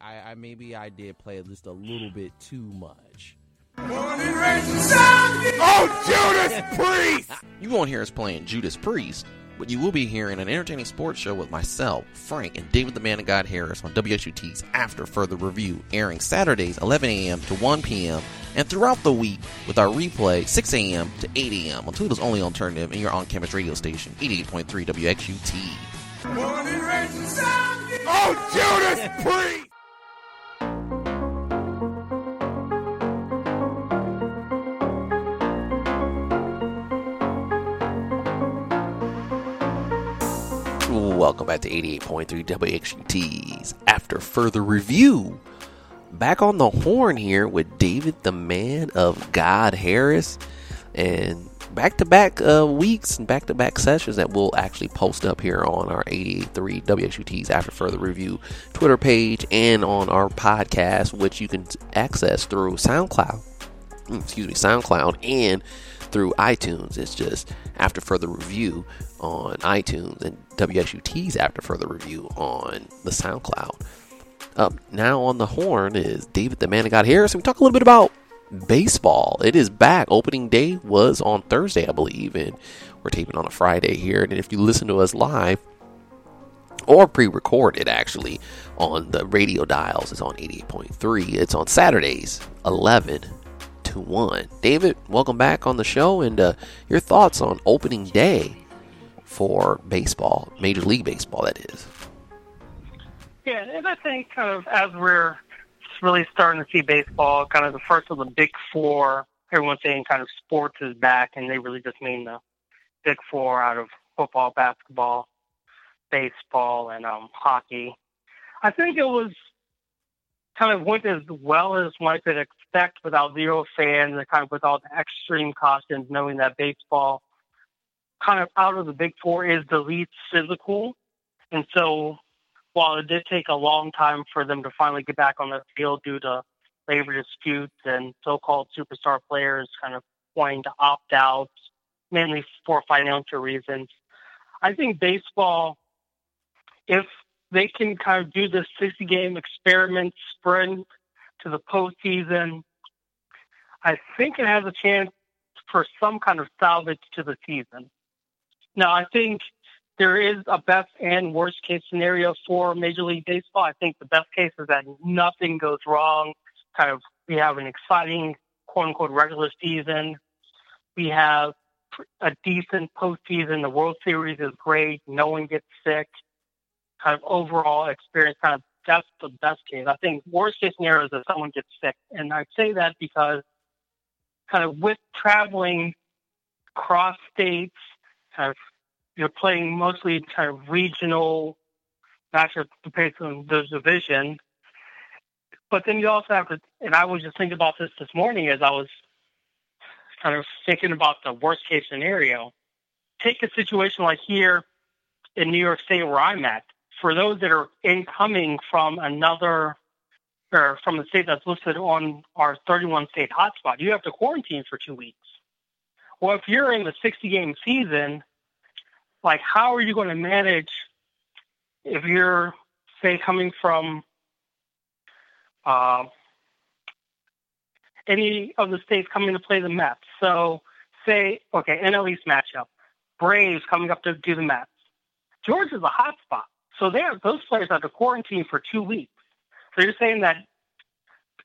I, I maybe I did play it just a little bit too much. Oh, Judas Priest! You won't hear us playing Judas Priest, but you will be hearing an entertaining sports show with myself, Frank, and David the Man of God Harris on WXUT's After Further Review, airing Saturdays 11 a.m. to 1 p.m. and throughout the week with our replay 6 a.m. to 8 a.m. on Toledo's only alternative and your on-campus radio station 88.3 WXUT. Oh, Judas Priest! Welcome back to 88.3 WXUT's After Further Review. Back on the horn here with David the Man of God Harris. And back to back weeks and back to back sessions that we'll actually post up here on our 88.3 WXUT's After Further Review Twitter page and on our podcast, which you can access through SoundCloud. Mm, Excuse me, SoundCloud and through iTunes. It's just After Further Review on iTunes and WXUT's After Further Review on the SoundCloud. Up now on the horn is David the Man of God Harris. And we talk a little bit about baseball. It is back. Opening day was on Thursday, I believe, and we're taping on a Friday here. And if you listen to us live or pre-recorded, actually on the radio dials, it's on 88.3. It's on Saturdays, 11 to 1. David, welcome back on the show, and uh, your thoughts on opening day for baseball, Major League Baseball, that is. Yeah, and I think kind of as we're really starting to see baseball, kind of the first of the big four, everyone's saying kind of sports is back, and they really just mean the big four out of football, basketball, baseball, and um, hockey. I think it was kind of went as well as one could expect without zero fans and kind of with all the extreme cautions, knowing that baseball kind of out of the big four is the least physical. And so while it did take a long time for them to finally get back on the field due to labor disputes and so-called superstar players kind of wanting to opt out, mainly for financial reasons, I think baseball, if they can kind of do this 60-game experiment sprint to the postseason, I think it has a chance for some kind of salvage to the season. Now, I think there is a best and worst case scenario for Major League Baseball. I think the best case is that nothing goes wrong. Kind of, we have an exciting quote unquote regular season. We have a decent postseason. The World Series is great. No one gets sick. Kind of overall experience. Kind of that's the best case. I think worst case scenario is that someone gets sick, and I say that because kind of with traveling cross states, kind of you're playing mostly kind of regional matchups based on the division. But then you also have to, and I was just thinking about this this morning as I was kind of thinking about the worst case scenario. Take a situation like here in New York State where I'm at. For those that are incoming from another or from the state that's listed on our 31 state hotspot, you have to quarantine for two weeks. Well, if you're in the 60 game season, like how are you going to manage if you're say coming from uh, any of the states coming to play the Mets? So say okay, NL East matchup, Braves coming up to do the Mets. Georgia's a hot spot, so they have those players have to quarantine for two weeks. So you're saying that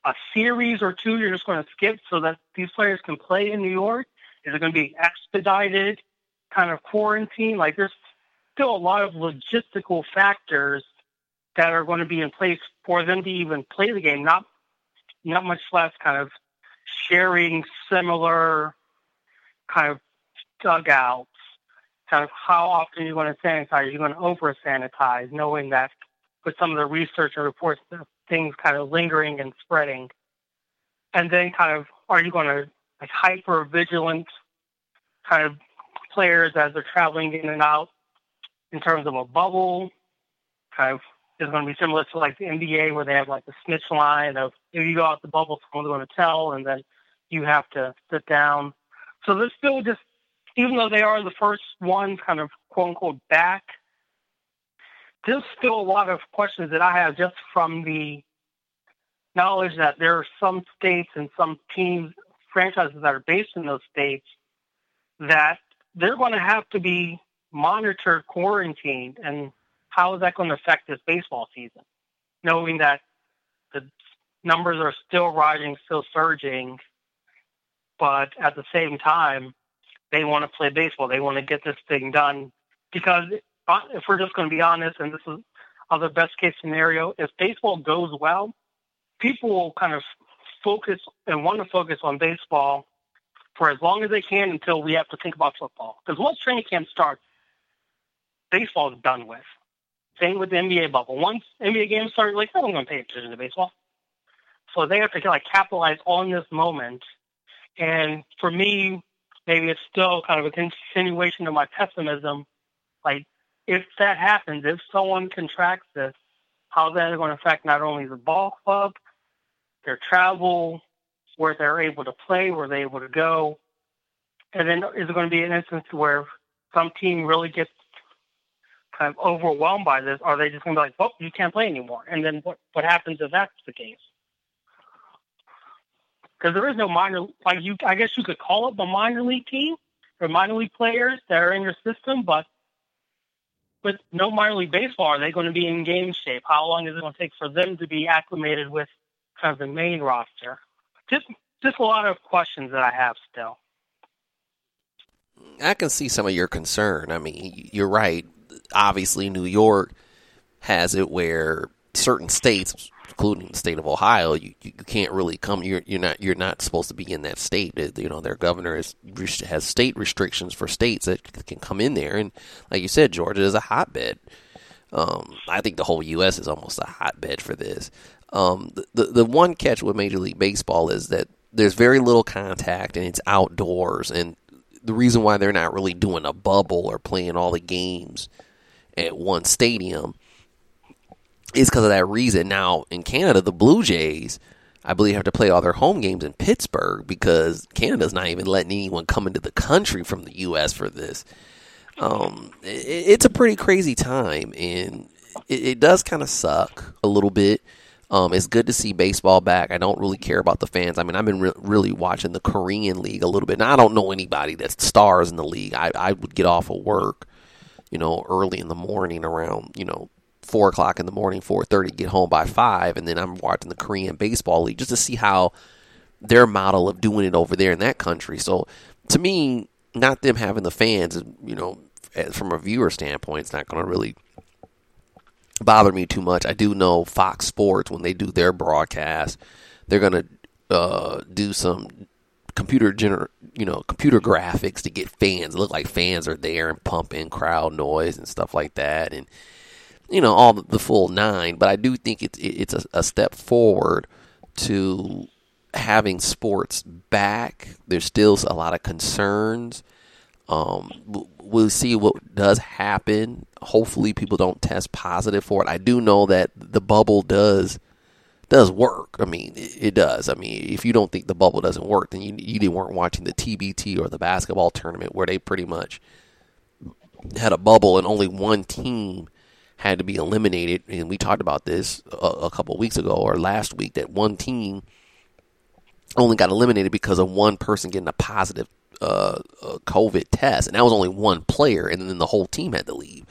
a series or two you're just going to skip so that these players can play in New York? Is it going to be expedited? kind of quarantine. Like there's still a lot of logistical factors that are going to be in place for them to even play the game. Not not much less kind of sharing similar kind of dugouts. Kind of how often you're going to sanitize, you're going to over sanitize, knowing that with some of the research and reports, things kind of lingering and spreading. And then kind of, are you going to like hyper vigilant kind of players as they're traveling in and out in terms of a bubble. Kind of is going to be similar to like the NBA where they have like the snitch line of if you go out the bubble, someone's going to tell, and then you have to sit down. So there's still just, even though they are the first ones kind of quote unquote back, there's still a lot of questions that I have just from the knowledge that there are some states and some teams, franchises that are based in those states that they're going to have to be monitored, quarantined, and how is that going to affect this baseball season? Knowing that the numbers are still rising, still surging, but at the same time, they want to play baseball. They want to get this thing done because uh, if we're just going to be honest, and this is other best case scenario, if baseball goes well, people will kind of focus and want to focus on baseball for as long as they can until we have to think about football. Because once training camp starts, baseball is done with. Same with the NBA bubble. Once NBA games start, like, oh, I'm going to pay attention to baseball. So they have to like capitalize on this moment. And for me, maybe it's still kind of a continuation of my pessimism. Like, if that happens, if someone contracts this, how's that going to affect not only the ball club, their travel, where they're able to play, where they're able to go, and then is it going to be an instance where some team really gets kind of overwhelmed by this? Are they just going to be like, "Well, you can't play anymore"? And then what what happens if that's the case? Because there is no minor like you. I guess you could call it a minor league team or minor league players that are in your system, but with no minor league baseball, are they going to be in game shape? How long is it going to take for them to be acclimated with kind of the main roster? Just just a lot of questions that I have still. I can see some of your concern. I mean, you're right. Obviously, New York has it where certain states, including the state of Ohio, you, you can't really come. You're you're not you're not supposed to be in that state. You know, their governor is, has state restrictions for states that can come in there, and like you said, Georgia is a hotbed. Um, I think the whole U.S. is almost a hotbed for this. Um, the, the the one catch with Major League Baseball is that there's very little contact and it's outdoors, and the reason why they're not really doing a bubble or playing all the games at one stadium is because of that reason. Now in Canada, the Blue Jays, I believe, have to play all their home games in Pittsburgh because Canada's not even letting anyone come into the country from the U.S. for this. Um, it, it's a pretty crazy time, and it, it does kind of suck a little bit um, it's good to see baseball back. I don't really care about the fans. I mean, I've been re- really watching the Korean League a little bit. I don't know anybody that stars in the league. I, I would get off of work, you know, early in the morning around, you know, four o'clock in the morning, four thirty, get home by five, and then I'm watching the Korean baseball league just to see how their model of doing it over there in that country. So, to me, not them having the fans, you know, from a viewer standpoint, it's not going to really bother me too much. I do know Fox Sports when they do their broadcast, they're gonna uh, do some computer gener you know computer graphics to get fans. Look like fans are there and pump in crowd noise and stuff like that and you know all the full nine. But i do think it's it's a, a step forward to having sports back. There's still a lot of concerns um, we'll see what does happen. Hopefully, people don't test positive for it. I do know that the bubble does does work. I mean, it, does. I mean, if you don't think the bubble doesn't work, then you you weren't watching the TBT or the basketball tournament where they pretty much had a bubble and only one team had to be eliminated. And we talked about this a, a couple weeks ago or last week that one team only got eliminated because of one person getting a positive uh, COVID test, and that was only one player, and then the whole team had to leave.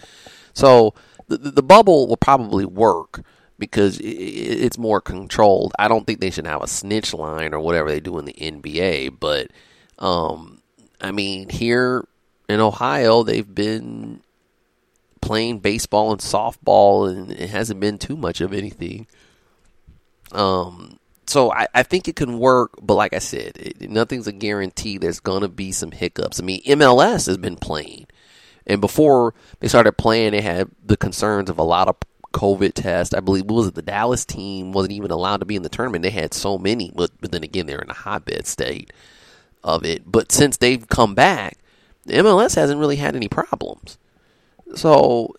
So the, the bubble will probably work because it's more controlled. I don't think they should have a snitch line or whatever they do in the NBA, but um, I mean here in Ohio they've been playing baseball and softball, and it hasn't been too much of anything. Um, so I, I, think it can work, but like I said, it, nothing's a guarantee. There's gonna be some hiccups. I mean, MLS has been playing, and before they started playing, they had the concerns of a lot of COVID tests. I believe was it the Dallas team wasn't even allowed to be in the tournament. They had so many, but, but then again, they're in a hotbed state of it. But since they've come back, the MLS hasn't really had any problems. So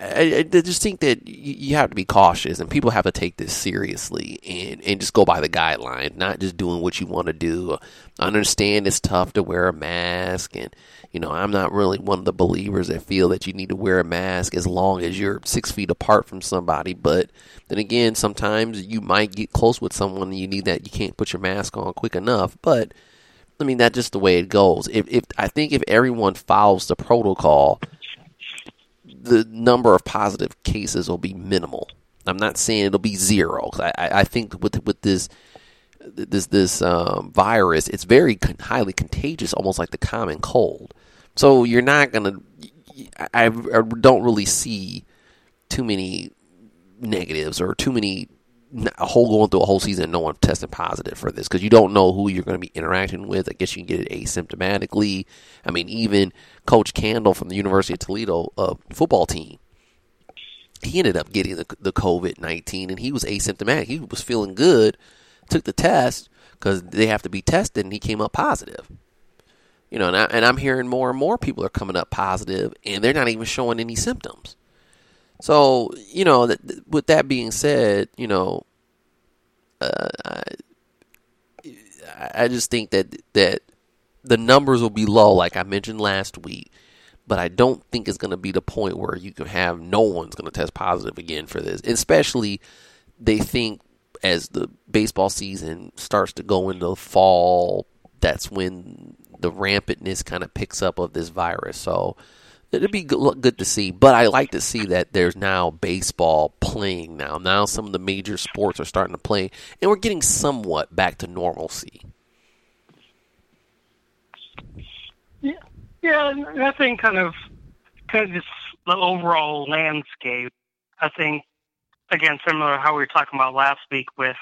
I, I just think that you have to be cautious, and people have to take this seriously and, and just go by the guidelines, not just doing what you want to do. I understand it's tough to wear a mask, and you know I'm not really one of the believers that feel that you need to wear a mask as long as you're six feet apart from somebody. But then again, sometimes you might get close with someone and you need that you can't put your mask on quick enough. But I mean that's just the way it goes. If, if I think if everyone follows the protocol the number of positive cases will be minimal. I'm not saying it'll be zero. I, I think with with this this this um, virus, it's very highly contagious, almost like the common cold. So you're not gonna. I, I don't really see too many negatives or too many a whole going through a whole season no one testing positive for this because you don't know who you're going to be interacting with. I guess you can get it asymptomatically. I mean, even Coach Candle from the University of Toledo uh, football team, he ended up getting the, the COVID nineteen and he was asymptomatic. He was feeling good, took the test because they have to be tested, and he came up positive. You know, and, I, and I'm hearing more and more people are coming up positive, and they're not even showing any symptoms. So, you know, with that being said, you know, uh, I, I just think that that the numbers will be low, like I mentioned last week. But I don't think it's going to be the point where you can have no one's going to test positive again for this. Especially, they think as the baseball season starts to go into fall, that's when the rampantness kind of picks up of this virus. So it'd be good to see. But I like to see that there's now baseball playing now. Now some of the major sports are starting to play, and we're getting somewhat back to normalcy. Yeah, yeah. I think kind of kind of just the overall landscape. I think again similar to how we were talking about last week with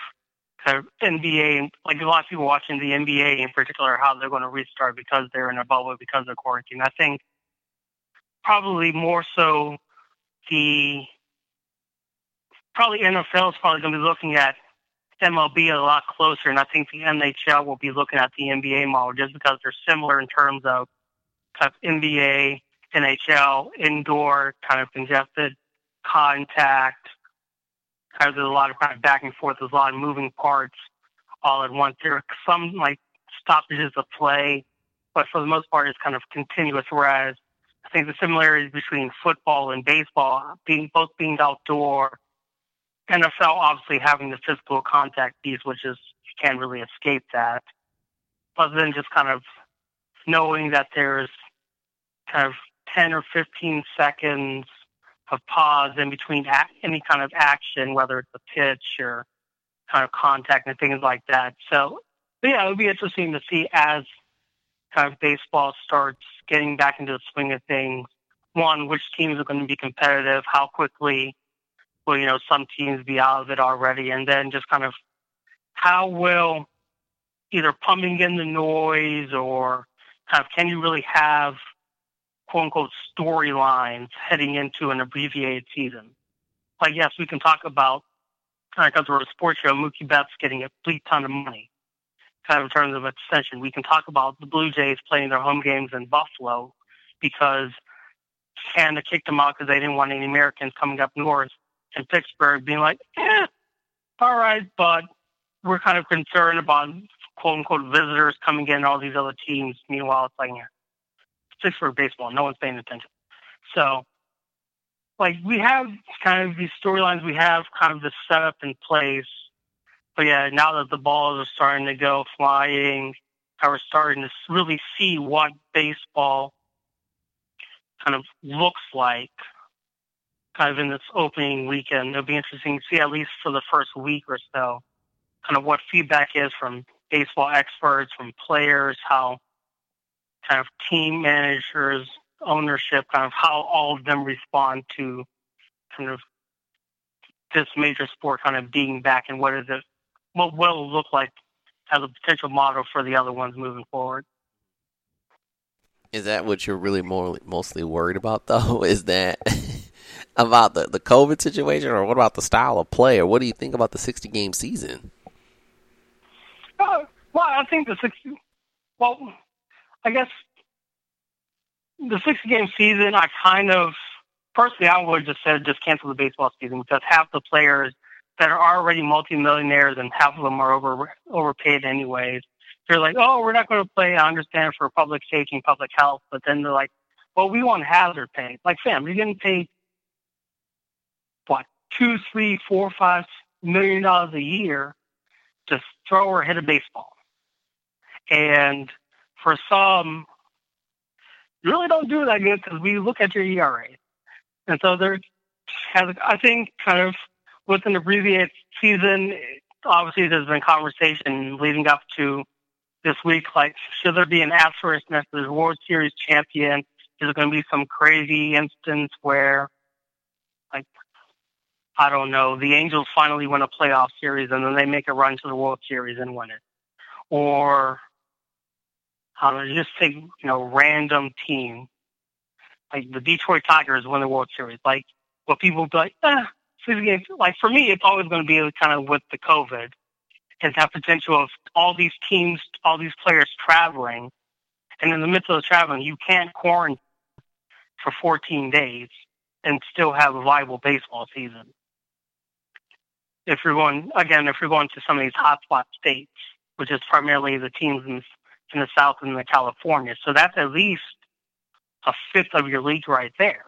NBA and like a lot of people watching the NBA in particular, how they're going to restart because they're in a bubble because of quarantine. I think probably more so the probably NFL is probably going to be looking at MLB a lot closer, and I think the NHL will be looking at the NBA model just because they're similar in terms of kind of NBA, NHL, indoor, kind of congested contact. Kind of there's a lot of kind of back and forth. There's a lot of moving parts all at once. There are some like stoppages of play, but for the most part, it's kind of continuous. Whereas think the similarities between football and baseball, being both being outdoor, NFL obviously having the physical contact piece, which is you can't really escape that. But then just kind of knowing that there's kind of 10 or 15 seconds of pause in between any kind of action, whether it's a pitch or kind of contact and things like that. So, yeah, it would be interesting to see as kind of baseball starts getting back into the swing of things. One, which teams are going to be competitive? How quickly will you know some teams be out of it already? And then just kind of how will either pumping in the noise or kind of can you really have quote unquote storylines heading into an abbreviated season? Like yes, we can talk about because we're a sports show, Mookie Betts getting a complete ton of money kind of in terms of extension. We can talk about the Blue Jays playing their home games in Buffalo because Canada kicked them out because they didn't want any Americans coming up north and Pittsburgh being like, eh, all right, but we're kind of concerned about quote unquote visitors coming in, all these other teams. Meanwhile, it's like, yeah, Pittsburgh baseball, no one's paying attention. So, like, we have kind of these storylines, we have kind of the setup in place but yeah, now that the balls are starting to go flying, we're starting to really see what baseball kind of looks like kind of in this opening weekend. It'll be interesting to see at least for the first week or so kind of what feedback is from baseball experts, from players, how kind of team managers, ownership, kind of how all of them respond to kind of this major sport kind of being back and what it what will look like as a potential model for the other ones moving forward. Is that what you're really more mostly worried about, though? Is that about the the COVID situation, or what about the style of play, or what do you think about the 60 game season? Uh, well, I think the 60. Well, I guess the 60 game season, I kind of personally, I would just said just cancel the baseball season because half the players that are already multimillionaires and half of them are over overpaid anyways. They're like, oh, we're not going to play. I understand for public safety and public health, but then they're like, well, we want hazard pay. Like, fam, you're getting paid what two, three, four, five million dollars a year to throw or hit a baseball, and for some, you really don't do that good because we look at your ERA, and so there has, I think, kind of with an abbreviated season. Obviously, there's been conversation leading up to this week, like should there be an asterisk next to the World Series champion? Is it going to be some crazy instance where, like, I don't know, the Angels finally win a playoff series and then they make a run to the World Series and win it, or I don't know, just take you know random team like the Detroit Tigers win the World Series. Like, what people be like, eh, like for me, it's always going to be kind of with the COVID and that potential of all these teams, all these players traveling. And in the midst of the traveling, you can't quarantine for 14 days and still have a viable baseball season. If you're going, again, if you're going to some of these hotspot states, which is primarily the teams in, in the South and the California. So that's at least a fifth of your league right there.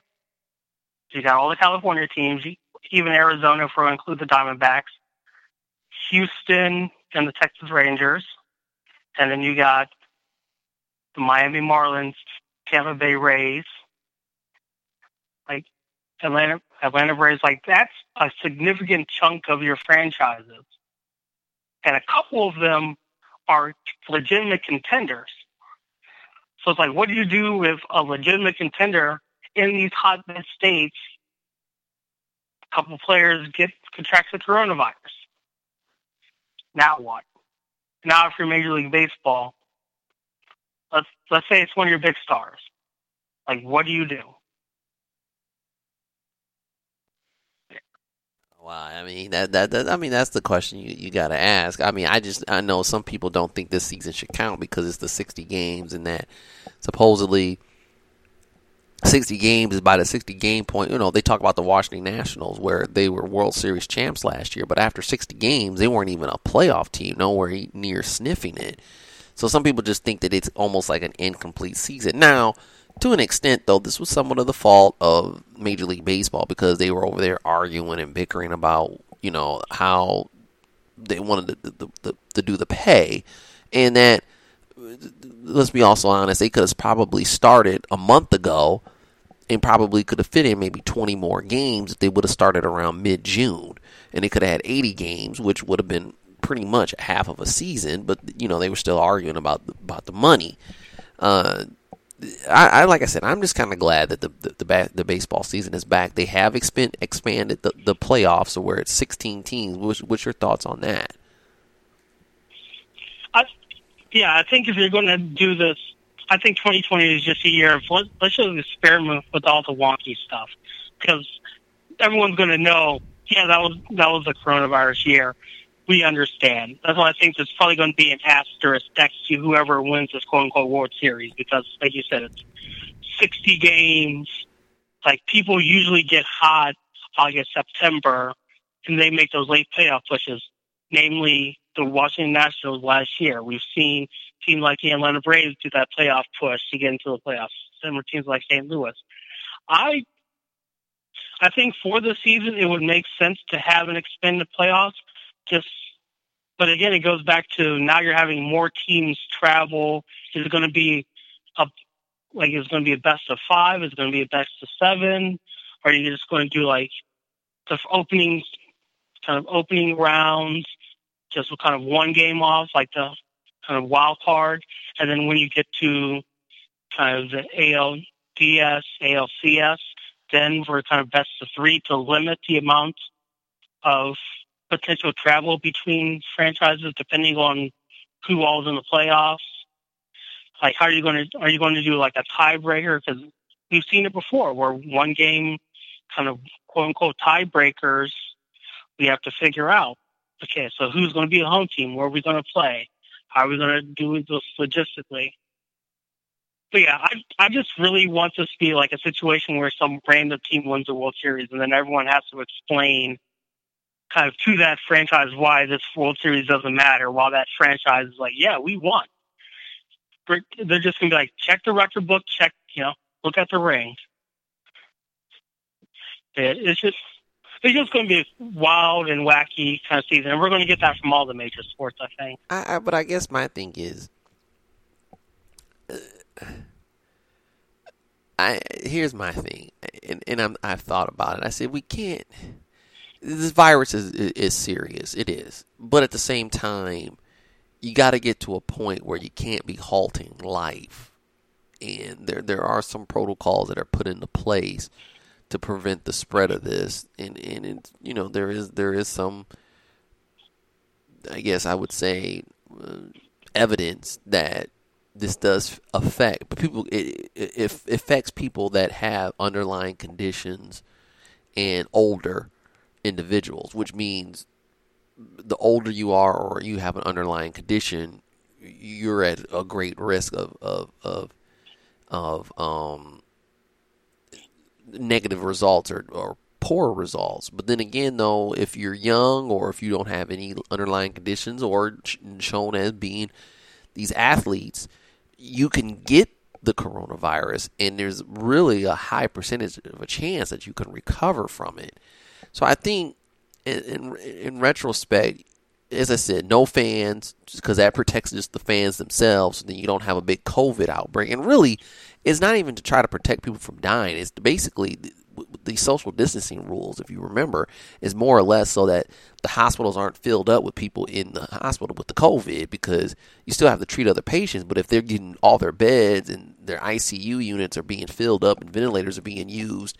So you got all the California teams, even Arizona, if we include the Diamondbacks, Houston and the Texas Rangers, and then you got the Miami Marlins, Tampa Bay Rays, like Atlanta Atlanta Braves. Like that's a significant chunk of your franchises, and a couple of them are legitimate contenders. So it's like, what do you do with a legitimate contender in these hotbed states? Couple players get contracts the coronavirus. Now what? Now if you're Major League Baseball, let's let's say it's one of your big stars. Like what do you do? Wow, I mean that, that that I mean that's the question you, you got to ask. I mean, I just I know some people don't think this season should count because it's the 60 games and that supposedly 60 games is by the 60 game point. You know, they talk about the Washington Nationals where they were World Series champs last year, but after 60 games, they weren't even a playoff team, nowhere near sniffing it. So some people just think that it's almost like an incomplete season. Now, to an extent, though, this was somewhat of the fault of Major League Baseball because they were over there arguing and bickering about, you know, how they wanted to, to, to, to do the pay, and that let's be also honest, they could have probably started a month ago and probably could have fit in maybe 20 more games if they would have started around mid June. And they could have had 80 games, which would have been pretty much half of a season, but, you know, they were still arguing about, about the money. Uh, I, I, like I said, I'm just kind of glad that the the, the, ba- the, baseball season is back. They have expand, expanded the, the playoffs where it's 16 teams. What's, what's your thoughts on that? I, yeah, I think if you're going to do this, I think 2020 is just a year of let, let's just experiment with all the wonky stuff because everyone's going to know, yeah, that was that was the coronavirus year. We understand. That's why I think there's probably going to be an asterisk next to whoever wins this quote unquote World Series because, like you said, it's 60 games. Like people usually get hot August, September, and they make those late playoff pushes. Namely, the Washington Nationals last year. We've seen teams like the Atlanta Braves do that playoff push to get into the playoffs. Similar teams like St. Louis. I I think for the season it would make sense to have an expanded playoffs. Just but again, it goes back to now you're having more teams travel. Is it going to be a like is it going to be a best of five? Is it going to be a best of seven? Or are you just going to do like the opening kind of opening rounds just kind of one game off, like the kind of wild card, and then when you get to kind of the ALDS, ALCS, then we're kind of best of three to limit the amount of potential travel between franchises depending on who all's in the playoffs. Like, how are you going to are you going to do like a tiebreaker? Because we've seen it before, where one game kind of quote unquote tiebreakers we have to figure out okay, so who's going to be the home team? Where are we going to play? How are we going to do this logistically? but yeah, I I just really want this to be like a situation where some random team wins the World Series, and then everyone has to explain kind of to that franchise why this World Series doesn't matter. While that franchise is like, yeah, we won. They're just gonna be like, check the record book, check, you know, look at the ring. It's just it's just going to be a wild and wacky kind of season, and we're going to get that from all the major sports, I think. I, I but I guess my thing is, uh, I here's my thing, and, and I'm, I've thought about it. I said we can't. This virus is is serious. It is, but at the same time, you got to get to a point where you can't be halting life, and there there are some protocols that are put into place to prevent the spread of this. And and you know there is there is some, I guess I would say, uh, evidence that this does affect, but people it, it, it affects people that have underlying conditions and older individuals, which means the older you are or you have an underlying condition, you're at a great risk of of of, of um, negative results or, or poor results. But then again, though, if you're young or if you don't have any underlying conditions or shown as being these athletes, you can get the coronavirus, and there's really a high percentage of a chance that you can recover from it. So I think, in, in, in retrospect, as I said, no fans, because that protects just the fans themselves. So then you don't have a big COVID outbreak. And really, it's not even to try to protect people from dying. It's basically the, the social distancing rules, if you remember, is more or less so that the hospitals aren't filled up with people in the hospital with the COVID because you still have to treat other patients. But if they're getting all their beds and their ICU units are being filled up and ventilators are being used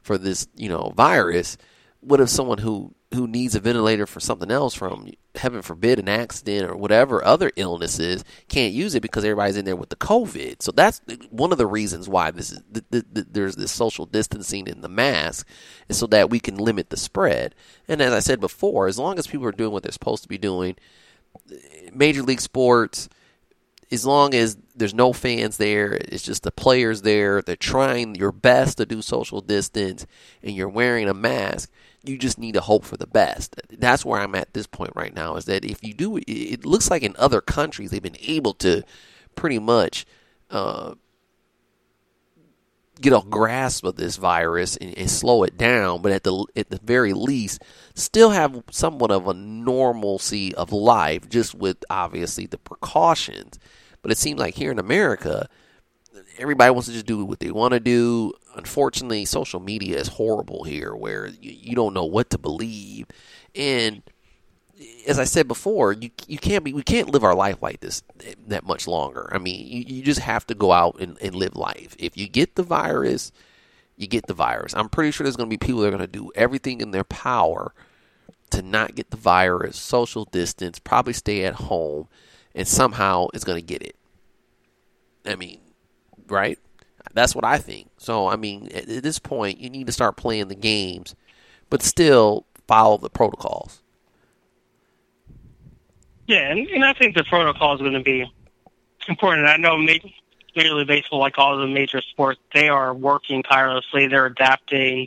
for this, you know, virus, what if someone who who needs a ventilator for something else from heaven forbid an accident or whatever other illnesses can't use it because everybody's in there with the covid. So that's one of the reasons why this is th- th- th- there's this social distancing in the mask is so that we can limit the spread. And as i said before as long as people are doing what they're supposed to be doing major league sports as long as there's no fans there, it's just the players there, they're trying your best to do social distance, and you're wearing a mask, you just need to hope for the best. That's where I'm at this point right now. Is that if you do, it looks like in other countries they've been able to pretty much uh, get a grasp of this virus and, and, slow it down, but at the at the very least, still have somewhat of a normalcy of life, just with obviously the precautions. But it seems like here in America, everybody wants to just do what they want to do. Unfortunately, social media is horrible here, where you, you don't know what to believe, and as I said before, you you can't be we can't live our life like this that much longer. I mean, you, you just have to go out and, and live life. If you get the virus, you get the virus. I'm pretty sure there's going to be people that are going to do everything in their power to not get the virus, social distance, probably stay at home, and somehow it's going to get it. I mean, right? That's what I think. So, I mean, at, at this point, you need to start playing the games, but still follow the protocols. Yeah, and, and I think the protocol is going to be important. I know Major, League Baseball, like all the major sports, they are working tirelessly. They're adapting.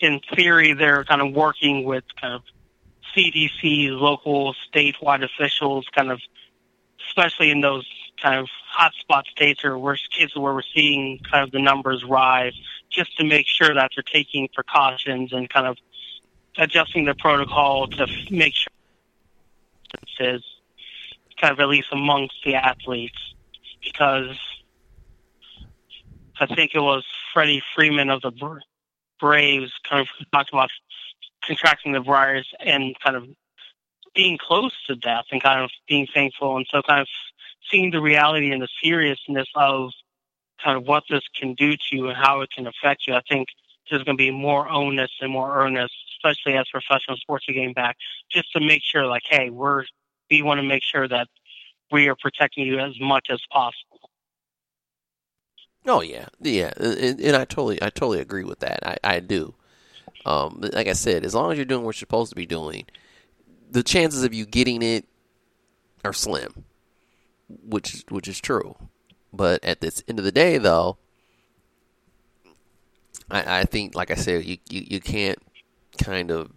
In theory, they're kind of working with kind of CDC, local, statewide officials, kind of, especially in those kind of hotspot states or worst cases where we're seeing kind of the numbers rise, just to make sure that they're taking precautions and kind of adjusting the protocol to make sure is kind of at least amongst the athletes because I think it was Freddie Freeman of the Braves kind of talked about contracting the virus and kind of being close to death and kind of being thankful. And so kind of seeing the reality and the seriousness of kind of what this can do to you and how it can affect you. I think there's going to be more onus and more earnest especially as professional sports are getting back, just to make sure, like, hey, we're we want to make sure that we are protecting you as much as possible. Oh yeah, yeah, and, and I totally, I totally agree with that. I, I do. Um, like I said, as long as you're doing what you're supposed to be doing, the chances of you getting it are slim, which which is true. But at the end of the day, though, I, I think, like I said, you, you, you can't kind of,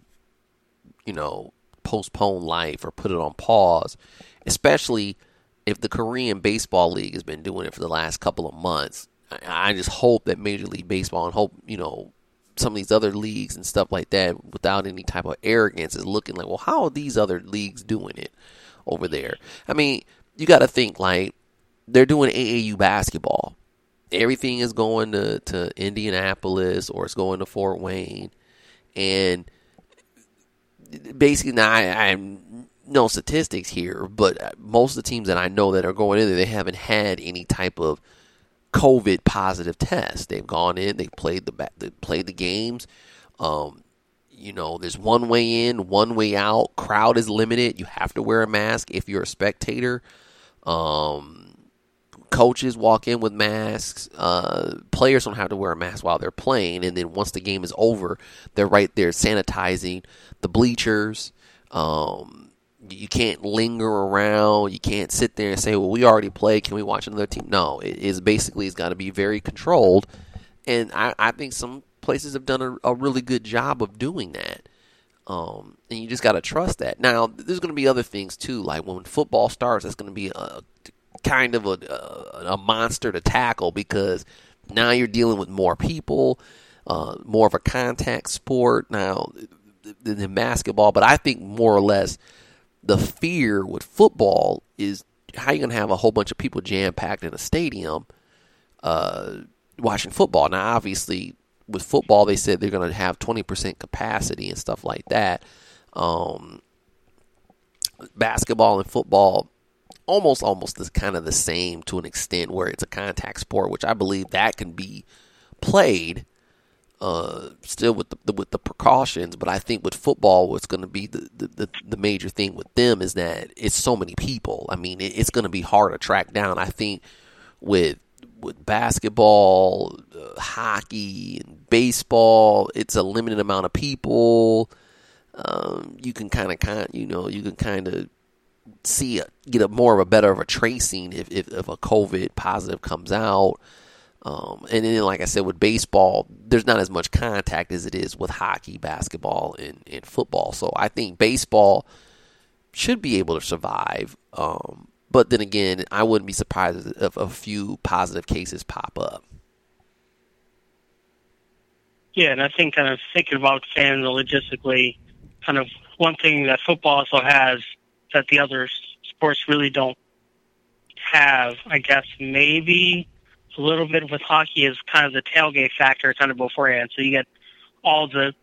you know, postpone life or put it on pause, especially if the Korean Baseball League has been doing it for the last couple of months. I, I just hope that Major League Baseball and hope, you know, some of these other leagues and stuff like that without any type of arrogance is looking like, well, how are these other leagues doing it over there? I mean, you got to think like they're doing AAU basketball. Everything is going to, to Indianapolis or it's going to Fort Wayne. And basically, now I, no statistics here, but most of the teams that I know that are going in there, they haven't had any type of COVID positive test. They've gone in, they played the they played the games. Um, you know, there's one way in, one way out. Crowd is limited. You have to wear a mask if you're a spectator. Um, coaches walk in with masks. Uh, players don't have to wear a mask while they're playing, and then once the game is over, they're right there sanitizing the bleachers. Um, you can't linger around. You can't sit there and say, "Well, we already played. Can we watch another team?" No, it is basically it's got to be very controlled, and I, I think some places have done a, a really good job of doing that. Um, and you just got to trust that. Now, there's going to be other things too, like when football starts, it's going to be a kind of a, a, a monster to tackle because now you're dealing with more people, uh, more of a contact sport now than basketball. But I think more or less the fear with football is how you going to have a whole bunch of people jam packed in a stadium uh, watching football. Now, obviously, with football, they said they're going to have 20% capacity and stuff like that. Um, basketball and football almost almost is kind of the same to an extent where it's a contact sport, which I believe that can be played uh, still with the, with the precautions. But I think with football, what's going to be the, the, the major thing with them is that it's so many people. I mean, it, it's going to be hard to track down. I think with with basketball, uh, hockey, and baseball, it's a limited amount of people. Um, you can kind of, kind you know, you can kind of see a, get a more of a better of a tracing if, if, if a COVID positive comes out. Um, and then, like I said, with baseball, there's not as much contact as it is with hockey, basketball, and, and football. So I think baseball should be able to survive. Um, but then again, I wouldn't be surprised if a few positive cases pop up. Yeah, and I think kind of thinking about fans logistically, kind of one thing that football also has that the other sports really don't have, I guess maybe a little bit with hockey is kind of the tailgate factor kind of beforehand. So you get all the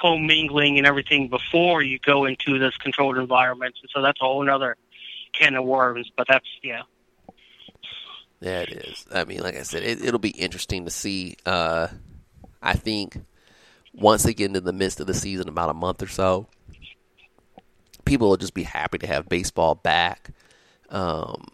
commingling and everything before you go into this controlled environment. And so that's a whole other can of worms. But that's yeah. Yeah. I mean, like I said, it, it'll be interesting to see. Uh, I think once they get into the midst of the season, about a month or so, people will just be happy to have baseball back. Um,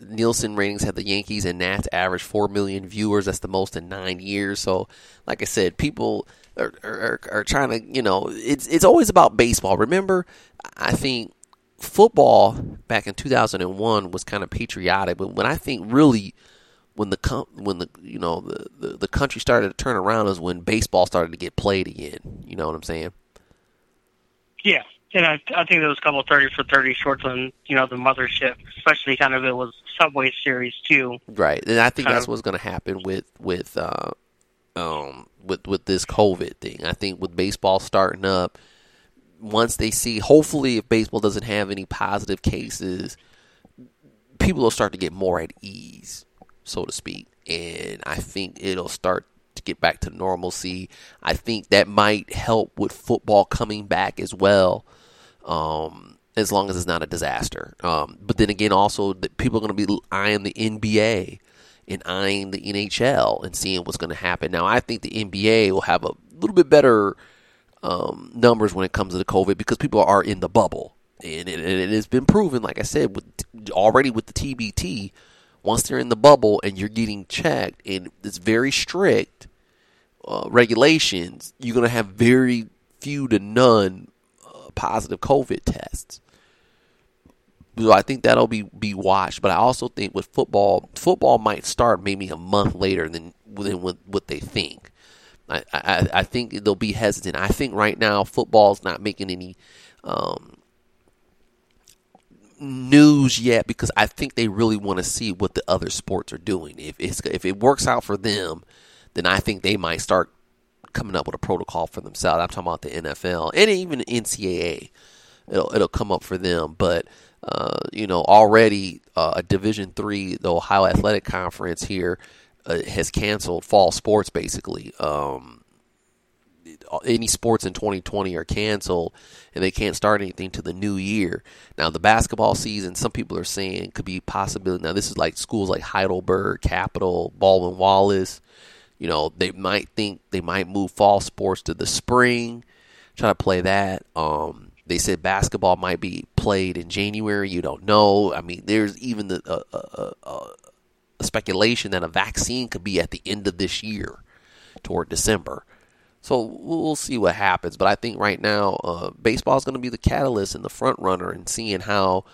Nielsen ratings have the Yankees and Nats average four million viewers. That's the most in nine years. So, like I said, people are, are, are trying to, you know, it's it's always about baseball. Remember, I think football back in 2001 was kind of patriotic, but when I think really when the when the you know the, the, the country started to turn around is when baseball started to get played again. You know what I'm saying? Yeah, and I, I think there was a couple of thirty for thirty shorts on you know the mothership, especially kind of it was Subway Series too. Right, and I think kind that's of, what's going to happen with with uh, um with with this COVID thing. I think with baseball starting up once they see, hopefully, if baseball doesn't have any positive cases, people will start to get more at ease, so to speak. And I think it'll start to get back to normalcy. I think that might help with football coming back as well, um, as long as it's not a disaster. Um, but then again, also, people are going to be eyeing the NBA and eyeing the NHL and seeing what's going to happen. Now, I think the NBA will have a little bit better um, numbers when it comes to the COVID because people are in the bubble, and it, it has been proven, like I said, with already with the TBT. Once they're in the bubble and you're getting checked, and it's very strict uh, regulations, you're going to have very few to none uh, positive COVID tests. So I think that'll be be watched. But I also think with football, football might start maybe a month later than than what, what they think. I, I I think they'll be hesitant. I think right now football's not making any um, news yet because I think they really want to see what the other sports are doing. If if it works out for them, then I think they might start coming up with a protocol for themselves. I'm talking about the NFL and even NCAA. It'll it'll come up for them, but uh, you know already uh, a Division three, the Ohio Athletic Conference here uh, has canceled fall sports basically. Um, any sports in 2020 are canceled and they can't start anything to the new year. Now the basketball season, some people are saying could be possibility. Now this is like schools like Heidelberg, Capital, Baldwin Wallace. You know they might think they might move fall sports to the spring, try to play that. Um, they said basketball might be played in January. You don't know. I mean, there's even the uh, uh, uh, speculation that a vaccine could be at the end of this year, toward December. So we'll see what happens. But I think right now, uh, baseball is going to be the catalyst and the front runner in seeing how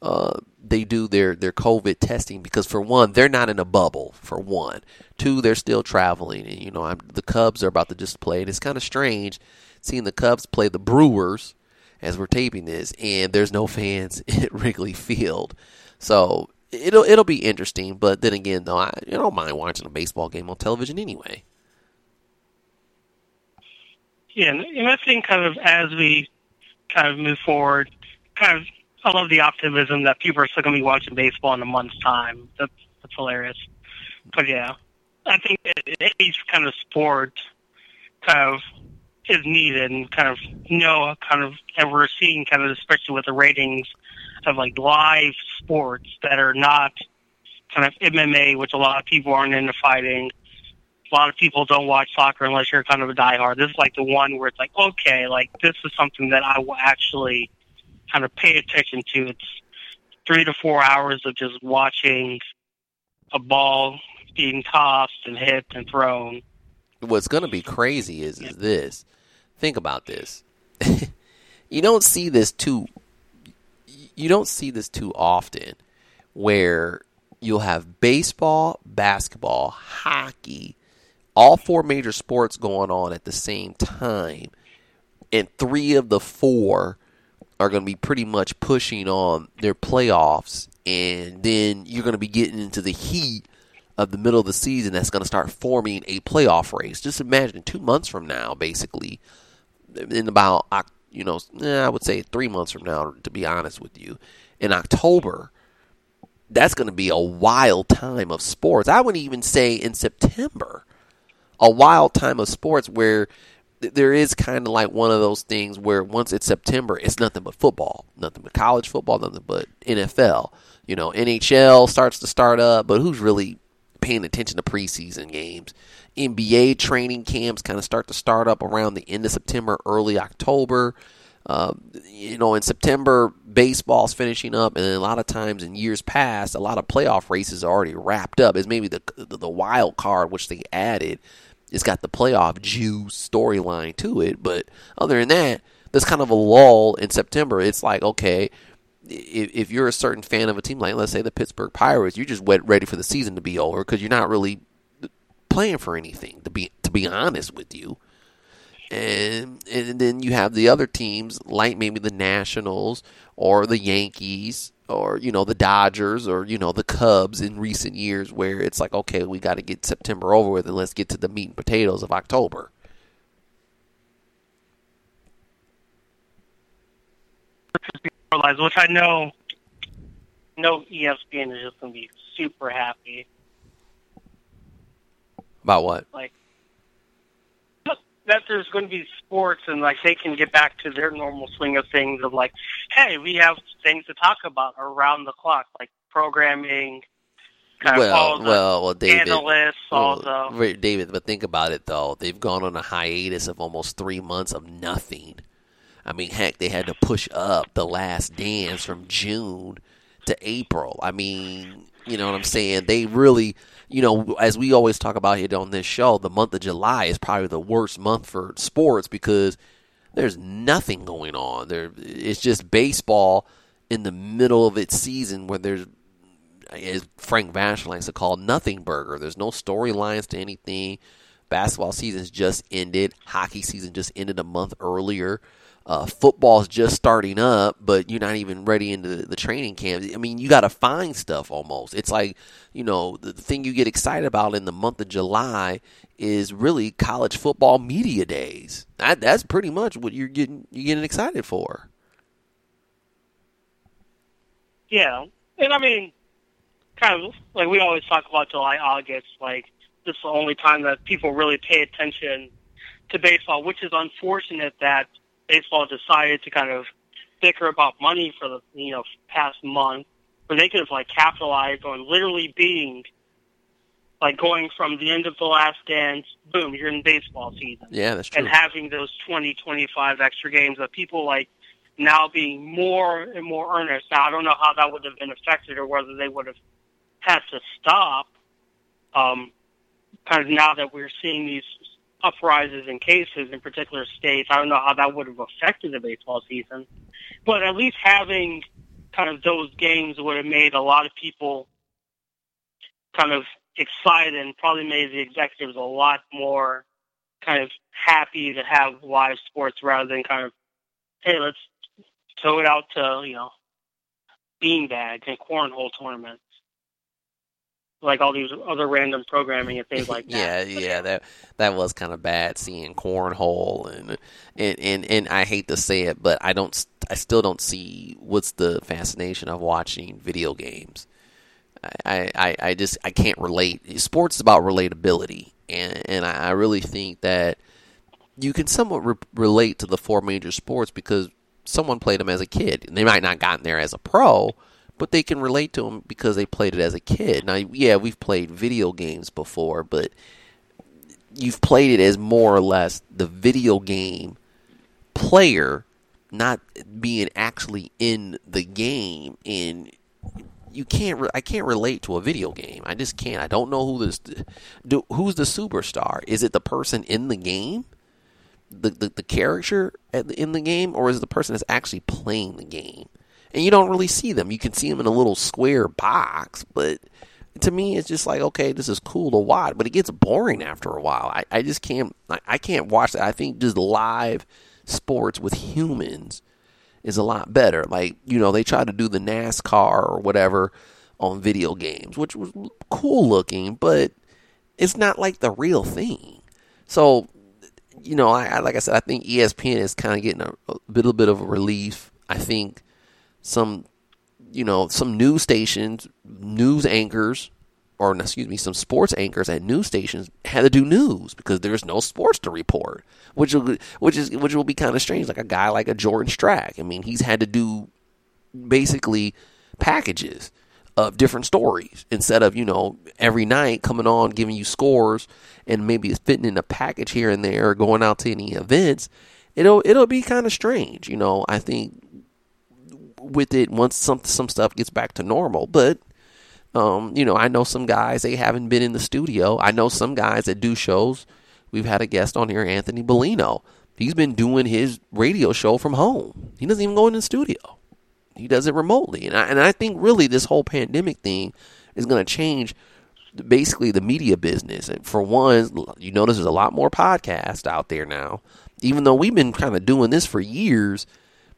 uh, they do their, their COVID testing. Because for one, they're not in a bubble. For one, two, they're still traveling, and you know I'm, the Cubs are about to just play. And it's kind of strange seeing the Cubs play the Brewers as we're taping this, and there's no fans at Wrigley Field. So it'll it'll be interesting. But then again, though, I, I don't mind watching a baseball game on television anyway. Yeah, and I think kind of as we kind of move forward, kind of I love the optimism that people are still going to be watching baseball in a month's time. That's that's hilarious. But yeah, I think any kind of sport kind of is needed and kind of you know kind of and we're seeing kind of especially with the ratings of like live sports that are not kind of MMA, which a lot of people aren't into fighting a lot of people don't watch soccer unless you're kind of a diehard. This is like the one where it's like, okay, like this is something that I will actually kind of pay attention to. It's three to four hours of just watching a ball being tossed and hit and thrown. What's going to be crazy is, is this. Think about this. you don't see this too. You don't see this too often, where you'll have baseball, basketball, hockey, all four major sports going on at the same time, and three of the four are going to be pretty much pushing on their playoffs, and then you're going to be getting into the heat of the middle of the season that's going to start forming a playoff race. Just imagine two months from now, basically, in about you know, eh, I would say three months from now, to be honest with you, in October. That's going to be a wild time of sports. I wouldn't even say in September a wild time of sports where there is kind of like one of those things where once it's September, it's nothing but football, nothing but college football, nothing but NFL. You know, NHL starts to start up, but who's really paying attention to preseason games? NBA training camps kind of start to start up around the end of September, early October. Uh, you know, in September, baseball's finishing up, and a lot of times in years past, a lot of playoff races are already wrapped up. It's maybe the the, the wild card which they added it's got the playoff juice storyline to it. But other than that, there's kind of a lull in September. It's like, okay, if, if you're a certain fan of a team, like let's say the Pittsburgh Pirates, you're just wet, ready for the season to be over because you're not really playing for anything. To be to be honest with you, and and then you have the other teams like maybe the Nationals or the Yankees or you know the Dodgers or you know the Cubs in recent years where it's like okay we got to get September over with and let's get to the meat and potatoes of October. Which I know, no ESPN is just going to be super happy. About what? Like that there's going to be sports and like they can get back to their normal swing of things of like, hey, we have things to talk about around the clock, like programming. Kind well, well, well, David. Analysts, all the David, but think about it though. They've gone on a hiatus of almost three months of nothing. I mean, heck, they had to push up the last dance from June to April. I mean, you know what I'm saying? They really you know, as we always talk about here on this show, the month of July is probably the worst month for sports because there's nothing going on. There, it's just baseball in the middle of its season where there's as Frank Vashon likes to call nothing burger. There's no storylines to anything. Basketball season's just ended. Hockey season just ended a month earlier. Uh, football's just starting up, but you're not even ready into the, the training camp. I mean, you got to find stuff almost. It's like, you know, the thing you get excited about in the month of July is really college football media days. That, that's pretty much what you're getting you're getting excited for. Yeah, and I mean, kind of like we always talk about July, August. Like this is the only time that people really pay attention to baseball, which is unfortunate that baseball decided to kind of bicker about money for the you know past month, where they could have like capitalized on literally being like going from the end of the last dance, boom, you're in baseball season. Yeah, that's true. And having those 20, 25 extra games that people like now being more and more earnest. Now, I don't know how that would have been affected or whether they would have had to stop. Um, kind of now that we're seeing these uprises in cases in particular states, I don't know how that would have affected the baseball season. But at least having kind of those games would have made a lot of people kind of excited and probably made the executives a lot more kind of happy to have live sports rather than kind of, hey, let's tow it out to, you know, beanbags and cornhole tournaments. Like all these other random programming and things like that. yeah, yeah, that that was kind of bad seeing cornhole and, and and and I hate to say it, but I don't, I still don't see what's the fascination of watching video games. I, I, I just I can't relate. Sports is about relatability, and and I really think that you can somewhat re- relate to the four major sports because someone played them as a kid, and they might not gotten there as a pro, but they can relate to them because they played it as a kid. Now, yeah, we've played video games before, but you've played it as more or less the video game player, not being actually in the game and you can't. Re- I can't relate to a video game. I just can't. I don't know who this. Do, who's the superstar? Is it the person in the game, the the, the character the, in the game, or is it the person that's actually playing the game? And you don't really see them. You can see them in a little square box, but to me, it's just like okay, this is cool to watch, but it gets boring after a while. I, I just can't. I, I can't watch that. I think just live sports with humans is a lot better. Like, you know, they try to do the NASCAR or whatever on video games, which was cool looking, but it's not like the real thing. So, you know, I, I like I said, I think ESPN is kind of getting a, a little bit of a relief. I think some, you know, some news stations, news anchors or excuse me, some sports anchors at news stations had to do news because there's no sports to report, which will, which is which will be kind of strange. Like a guy like a Jordan Strack, I mean, he's had to do basically packages of different stories instead of you know every night coming on giving you scores and maybe it's fitting in a package here and there or going out to any events. It'll it'll be kind of strange, you know. I think with it once some some stuff gets back to normal, but um, you know, I know some guys they haven't been in the studio. I know some guys that do shows. We've had a guest on here, Anthony Bellino. He's been doing his radio show from home. He doesn't even go in the studio. He does it remotely. And I, and I think really this whole pandemic thing is going to change basically the media business. And for one, you notice there's a lot more podcasts out there now. Even though we've been kind of doing this for years,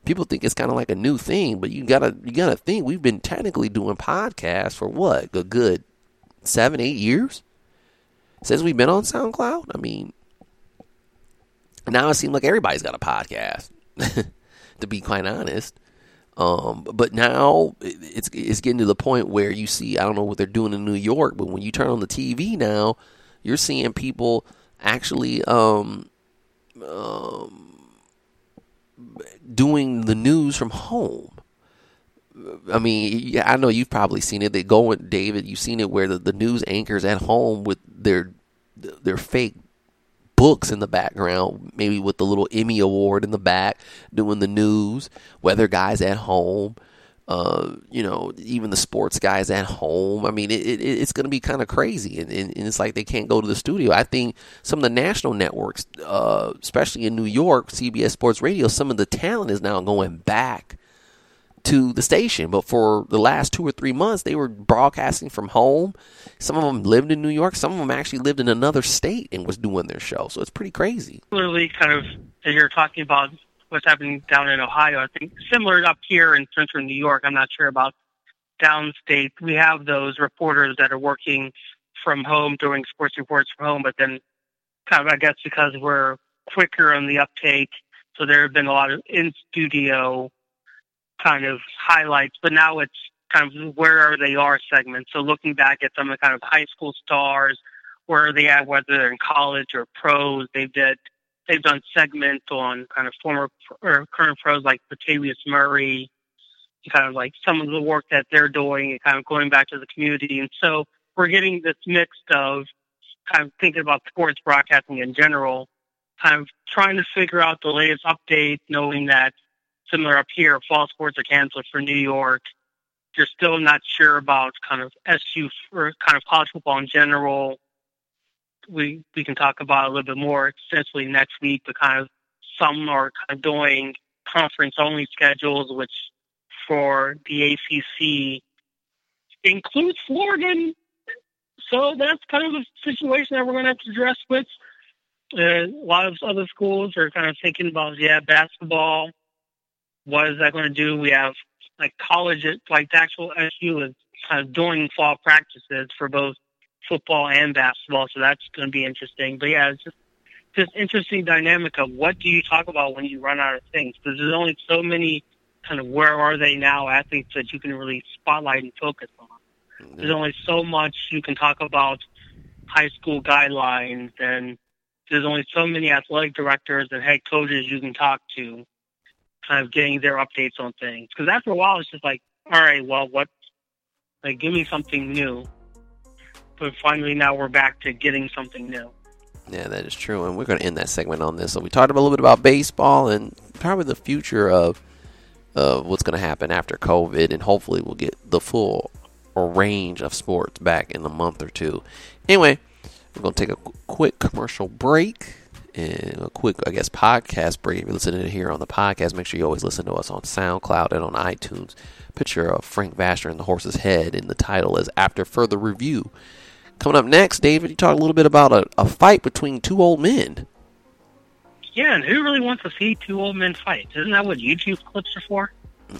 people think it's kind of like a new thing, but you gotta you gotta think we've been technically doing podcasts for what a good seven eight years since we've been on SoundCloud. I mean, now it seems like everybody's got a podcast. to be quite honest. Um, but now it's it's getting to the point where you see I don't know what they're doing in New York, but when you turn on the TV now, you're seeing people actually um, um, doing the news from home. I mean, I know you've probably seen it. They go with David. You've seen it where the, the news anchors at home with their their fake books in the background, maybe with the little Emmy award in the back, doing the news. Weather guys at home, uh, you know, even the sports guys at home. I mean, it, it, it's going to be kind of crazy, and, and, and, it's like they can't go to the studio. I think some of the national networks, uh, especially in New York, CBS Sports Radio, some of the talent is now going back to the station. But for the last two or three months, they were broadcasting from home. Some of them lived in New York. Some of them actually lived in another state and was doing their show. So it's pretty crazy. Clearly, kind of as you're talking about what's happening down in Ohio, I think similar up here in central New York. I'm not sure about downstate. We have those reporters that are working from home doing sports reports from home, but then kind of I guess because we're quicker on the uptake, so there have been a lot of in studio kind of highlights, but now it's kind of where they are segments. So looking back at some of the kind of high school stars, where are they at, whether they're in college or pros, they've did they've done segments on kind of former or current pros like Latavius Murray, kind of like some of the work that they're doing and kind of going back to the community. And so we're getting this mix of kind of thinking about sports broadcasting in general, kind of trying to figure out the latest updates, knowing that similar up here, fall sports are canceled for New York. You're still not sure about kind of SU or kind of college football in general. We we can talk about a little bit more extensively next week, but kind of some are kind of doing conference only schedules, which for the ACC includes Florida. So that's kind of a situation that we're going to have to address with. Uh, a lot of other schools are kind of thinking about, yeah, basketball. What is that going to do? We have like college, like the actual SU is kind of doing fall practices for both football and basketball. So that's going to be interesting. But yeah, it's just just interesting dynamic of what do you talk about when you run out of things because there's only so many kind of where are they now athletes that you can really spotlight and focus on. Mm-hmm. There's only so much you can talk about high school guidelines, and there's only so many athletic directors and head coaches you can talk to, kind of getting their updates on things. Because after a while, it's just like, all right, well, what? Like, give me something new. But finally, now we're back to getting something new. Yeah, that is true. And we're going to end that segment on this. So we talked a little bit about baseball and probably the future of of what's going to happen after COVID, and hopefully we'll get the full range of sports back in a month or two. Anyway, we're going to take a quick commercial break and a quick, I guess, podcast break. If you're listening to here on the podcast, make sure you always listen to us on SoundCloud and on iTunes. Picture of Frank Vasher and the horse's head, in the title is After Further Review. Coming up next, David, you talk a little bit about a, a fight between two old men. Yeah, and who really wants to see two old men fight? Isn't that what YouTube clips are for?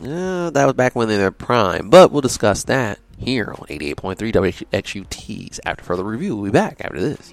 Uh, that was back when they were prime, but we'll discuss that here on 88.3 WXUT's After Further Review. We'll be back after this.